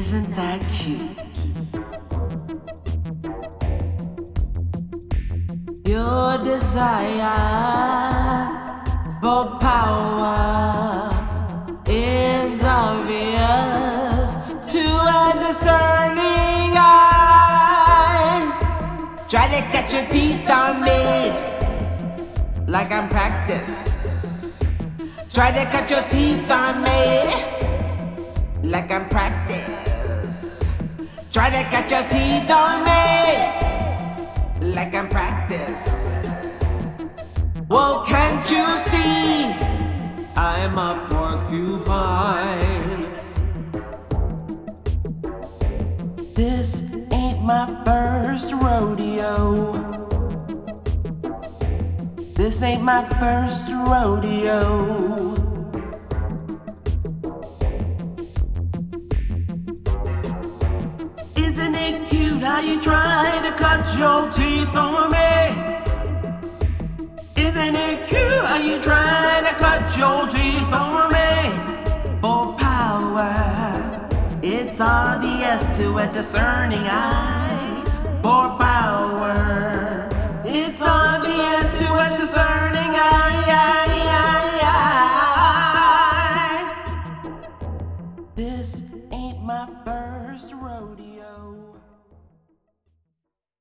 Isn't that cute? Your desire for power is obvious to a discerning eye. Try to cut your teeth on me like I'm practiced. Try to cut your teeth on me like I'm practiced. Try to cut your teeth on me like I'm practiced. Well, can't you see? I'm a porcupine. This ain't my first rodeo. This ain't my first rodeo. Isn't it cute how you try to cut your teeth on me? Isn't it cute how you try to cut your teeth on me? For power, it's obvious to a discerning eye. For power, it's obvious to a discerning eye. This ain't my first rodeo.